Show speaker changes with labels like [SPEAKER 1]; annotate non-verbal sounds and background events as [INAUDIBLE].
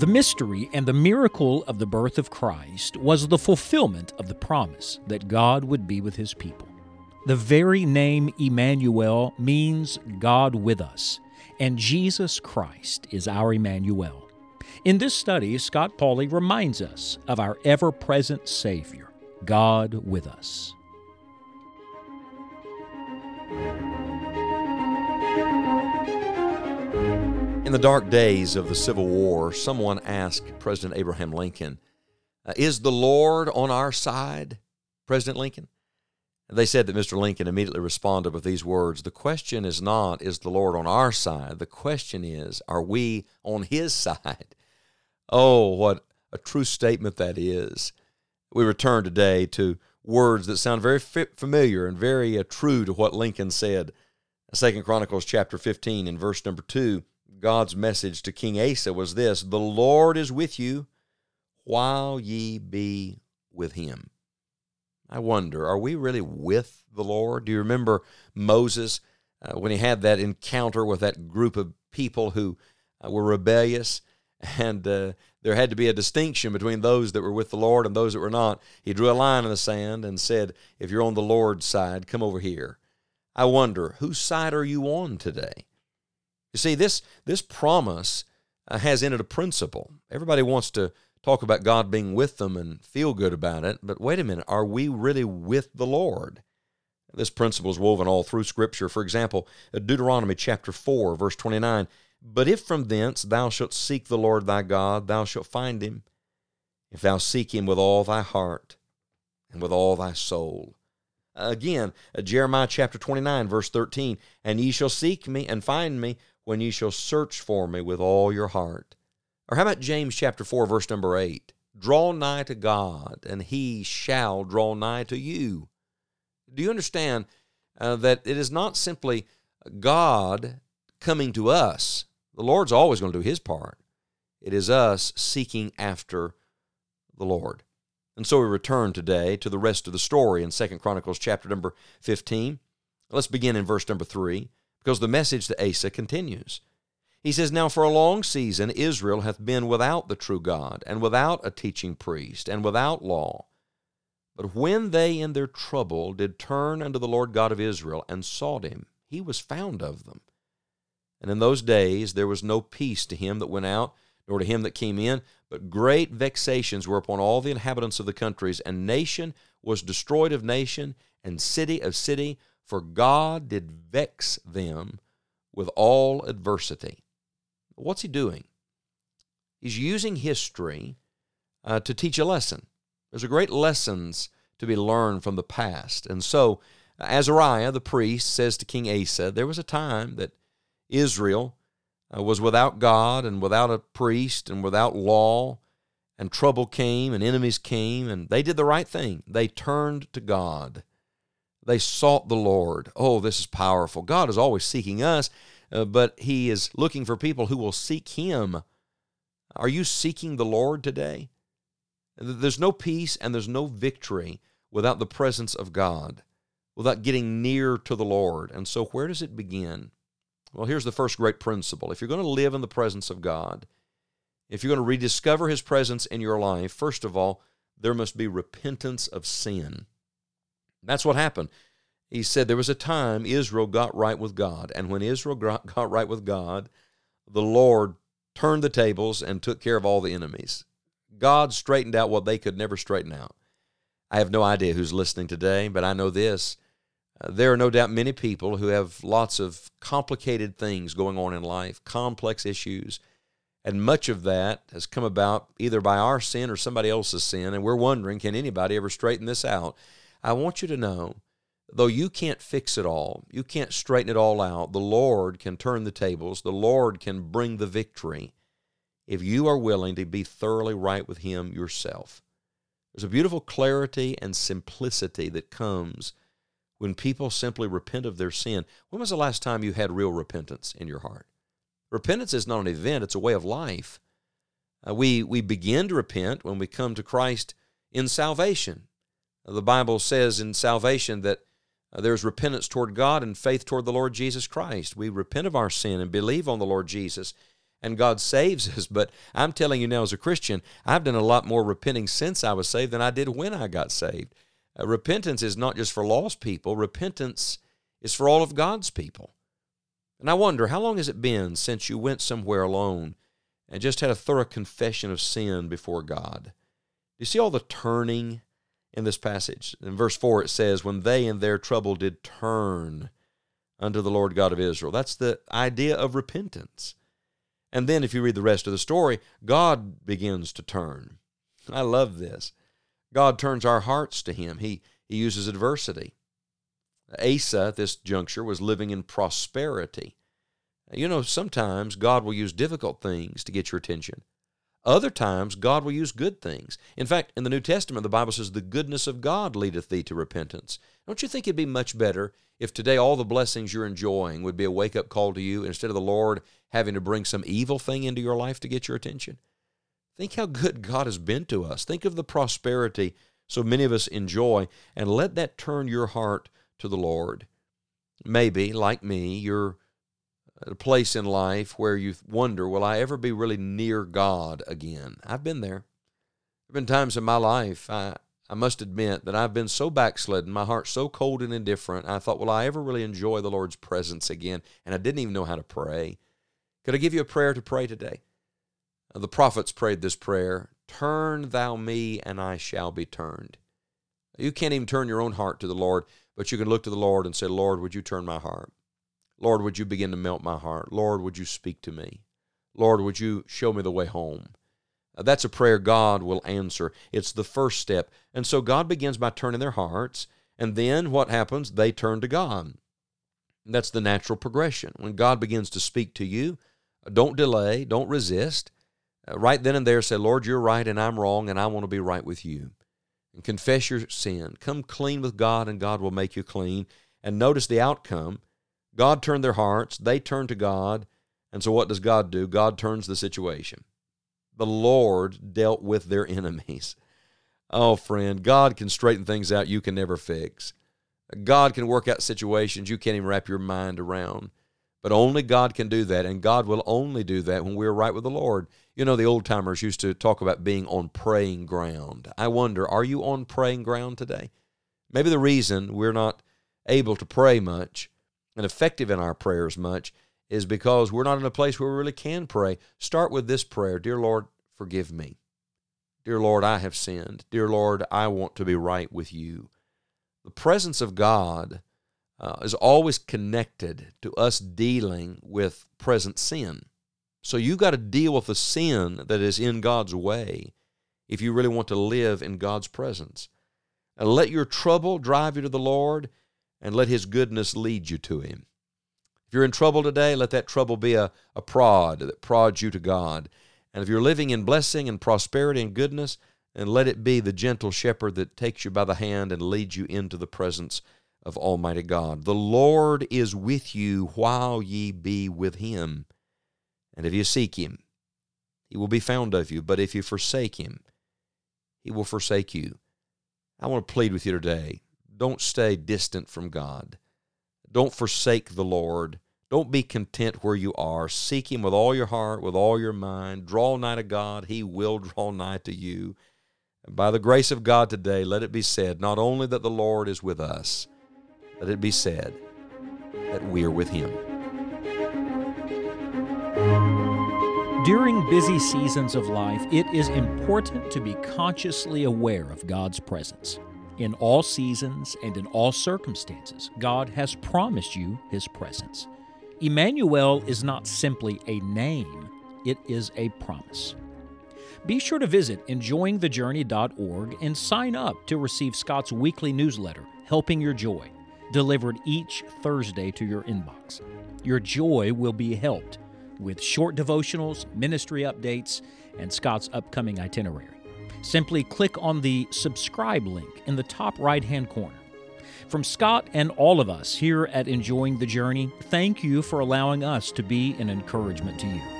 [SPEAKER 1] The mystery and the miracle of the birth of Christ was the fulfillment of the promise that God would be with his people. The very name Emmanuel means God with us, and Jesus Christ is our Emmanuel. In this study, Scott Pauley reminds us of our ever present Savior, God with us.
[SPEAKER 2] In the dark days of the Civil War, someone asked President Abraham Lincoln, uh, Is the Lord on our side, President Lincoln? They said that Mr. Lincoln immediately responded with these words The question is not, is the Lord on our side? The question is, are we on his side? Oh, what a true statement that is. We return today to words that sound very familiar and very uh, true to what Lincoln said. Second Chronicles chapter 15 and verse number 2 God's message to King Asa was this The Lord is with you while ye be with him. I wonder, are we really with the Lord? Do you remember Moses uh, when he had that encounter with that group of people who uh, were rebellious? [LAUGHS] And uh, there had to be a distinction between those that were with the Lord and those that were not. He drew a line in the sand and said, If you're on the Lord's side, come over here. I wonder, whose side are you on today? You see, this, this promise uh, has in it a principle. Everybody wants to talk about God being with them and feel good about it, but wait a minute, are we really with the Lord? This principle is woven all through Scripture. For example, Deuteronomy chapter 4, verse 29 But if from thence thou shalt seek the Lord thy God, thou shalt find him, if thou seek him with all thy heart and with all thy soul. Again, Jeremiah chapter 29, verse 13 And ye shall seek me and find me when ye shall search for me with all your heart. Or how about James chapter 4, verse number 8? Draw nigh to God, and he shall draw nigh to you. Do you understand uh, that it is not simply God coming to us? The Lord's always going to do his part. It is us seeking after the Lord. And so we return today to the rest of the story in Second Chronicles chapter number 15. Let's begin in verse number 3 because the message to Asa continues. He says, Now for a long season Israel hath been without the true God, and without a teaching priest, and without law. But when they in their trouble did turn unto the Lord God of Israel, and sought him, he was found of them. And in those days there was no peace to him that went out, nor to him that came in, but great vexations were upon all the inhabitants of the countries, and nation was destroyed of nation, and city of city, for God did vex them with all adversity. What's he doing? He's using history uh, to teach a lesson. There's a great lessons to be learned from the past. And so Azariah, the priest, says to King Asa, there was a time that Israel uh, was without God and without a priest and without law, and trouble came and enemies came, and they did the right thing. They turned to God. They sought the Lord. Oh, this is powerful. God is always seeking us, uh, but He is looking for people who will seek Him. Are you seeking the Lord today? There's no peace and there's no victory without the presence of God, without getting near to the Lord. And so, where does it begin? Well, here's the first great principle. If you're going to live in the presence of God, if you're going to rediscover His presence in your life, first of all, there must be repentance of sin. That's what happened. He said there was a time Israel got right with God, and when Israel [LAUGHS] got right with God, the Lord turned the tables and took care of all the enemies. God straightened out what they could never straighten out. I have no idea who's listening today, but I know this. Uh, there are no doubt many people who have lots of complicated things going on in life, complex issues, and much of that has come about either by our sin or somebody else's sin, and we're wondering can anybody ever straighten this out? I want you to know, though you can't fix it all, you can't straighten it all out, the Lord can turn the tables, the Lord can bring the victory if you are willing to be thoroughly right with Him yourself. There's a beautiful clarity and simplicity that comes when people simply repent of their sin. When was the last time you had real repentance in your heart? Repentance is not an event, it's a way of life. Uh, we, we begin to repent when we come to Christ in salvation. The Bible says in salvation that uh, there's repentance toward God and faith toward the Lord Jesus Christ. We repent of our sin and believe on the Lord Jesus. and God saves [LAUGHS] us. But I'm telling you now, as a Christian, I've done a lot more repenting since I was saved than I did when I got saved. Uh, repentance is not just for lost people, repentance is for all of God's people. And I wonder, how long has it been since you went somewhere alone and just had a thorough confession of sin before God? Do you see all the turning in this passage? In verse 4, it says, When they in their trouble did turn unto the Lord God of Israel. That's the idea of repentance. And then, if you read the rest of the story, God begins to turn. I love this. God turns our hearts to Him, He, he uses adversity. Asa at this juncture was living in prosperity. You know, sometimes God will use difficult things to get your attention. Other times, God will use good things. In fact, in the New Testament, the Bible says, The goodness of God leadeth thee to repentance. Don't you think it'd be much better if today all the blessings you're enjoying would be a wake up call to you instead of the Lord having to bring some evil thing into your life to get your attention? Think how good God has been to us. Think of the prosperity so many of us enjoy, and let that turn your heart to the Lord. Maybe, like me, you're a place in life where you wonder, will I ever be really near God again? I've been there. There have been times in my life, I, I must admit, that I've been so backslidden, my heart so cold and indifferent, I thought, will I ever really enjoy the Lord's presence again? And I didn't even know how to pray. Could I give you a prayer to pray today? Uh, the prophets prayed this prayer Turn thou me, and I shall be turned. You can't even turn your own heart to the Lord, but you can look to the Lord and say, Lord, would you turn my heart? Lord, would you begin to melt my heart? Lord, would you speak to me? Lord, would you show me the way home? Uh, that's a prayer God will answer. It's the first step. And so God begins by turning their hearts, and then what happens? They turn to God. That's the natural progression. When God begins to speak to you, uh, don't delay, don't resist. Uh, right then and there, say, Lord, you're right and I'm wrong, and I want to be right with you. And confess your sin. Come clean with God, and God will make you clean. And notice the outcome God turned their hearts, they turned to God. And so what does God do? God turns the situation. The Lord dealt with their enemies. Oh, friend, God can straighten things out you can never fix. God can work out situations you can't even wrap your mind around. But only God can do that, and God will only do that when we're right with the Lord. You know, the old timers used to talk about being on praying ground. I wonder, are you on praying ground today? Maybe the reason we're not able to pray much and effective in our prayers much is because we're not in a place where we really can pray. Start with this prayer Dear Lord, forgive me. Dear Lord, I have sinned. Dear Lord, I want to be right with you. The presence of God uh, is always connected to us dealing with present sin. So you've got to deal with the sin that is in God's way if you really want to live in God's presence. And let your trouble drive you to the Lord and let His goodness lead you to Him. If you're in trouble today, let that trouble be a, a prod that prods you to God. And if you're living in blessing and prosperity and goodness, and let it be the gentle shepherd that takes you by the hand and leads you into the presence of Almighty God. The Lord is with you while ye be with him. And if you seek him, he will be found of you. But if you forsake him, he will forsake you. I want to plead with you today don't stay distant from God. Don't forsake the Lord. Don't be content where you are. Seek Him with all your heart, with all your mind. Draw nigh to God. He will draw nigh to you. And by the grace of God today, let it be said not only that the Lord is with us, let it be said that we are with Him.
[SPEAKER 1] During busy seasons of life, it is important to be consciously aware of God's presence. In all seasons and in all circumstances, God has promised you His presence. Emmanuel is not simply a name, it is a promise. Be sure to visit enjoyingthejourney.org and sign up to receive Scott's weekly newsletter, Helping Your Joy, delivered each Thursday to your inbox. Your joy will be helped with short devotionals, ministry updates, and Scott's upcoming itinerary simply click on the subscribe link in the top right hand corner. From Scott and all of us here at Enjoying the Journey, thank you for allowing us to be an encouragement to you.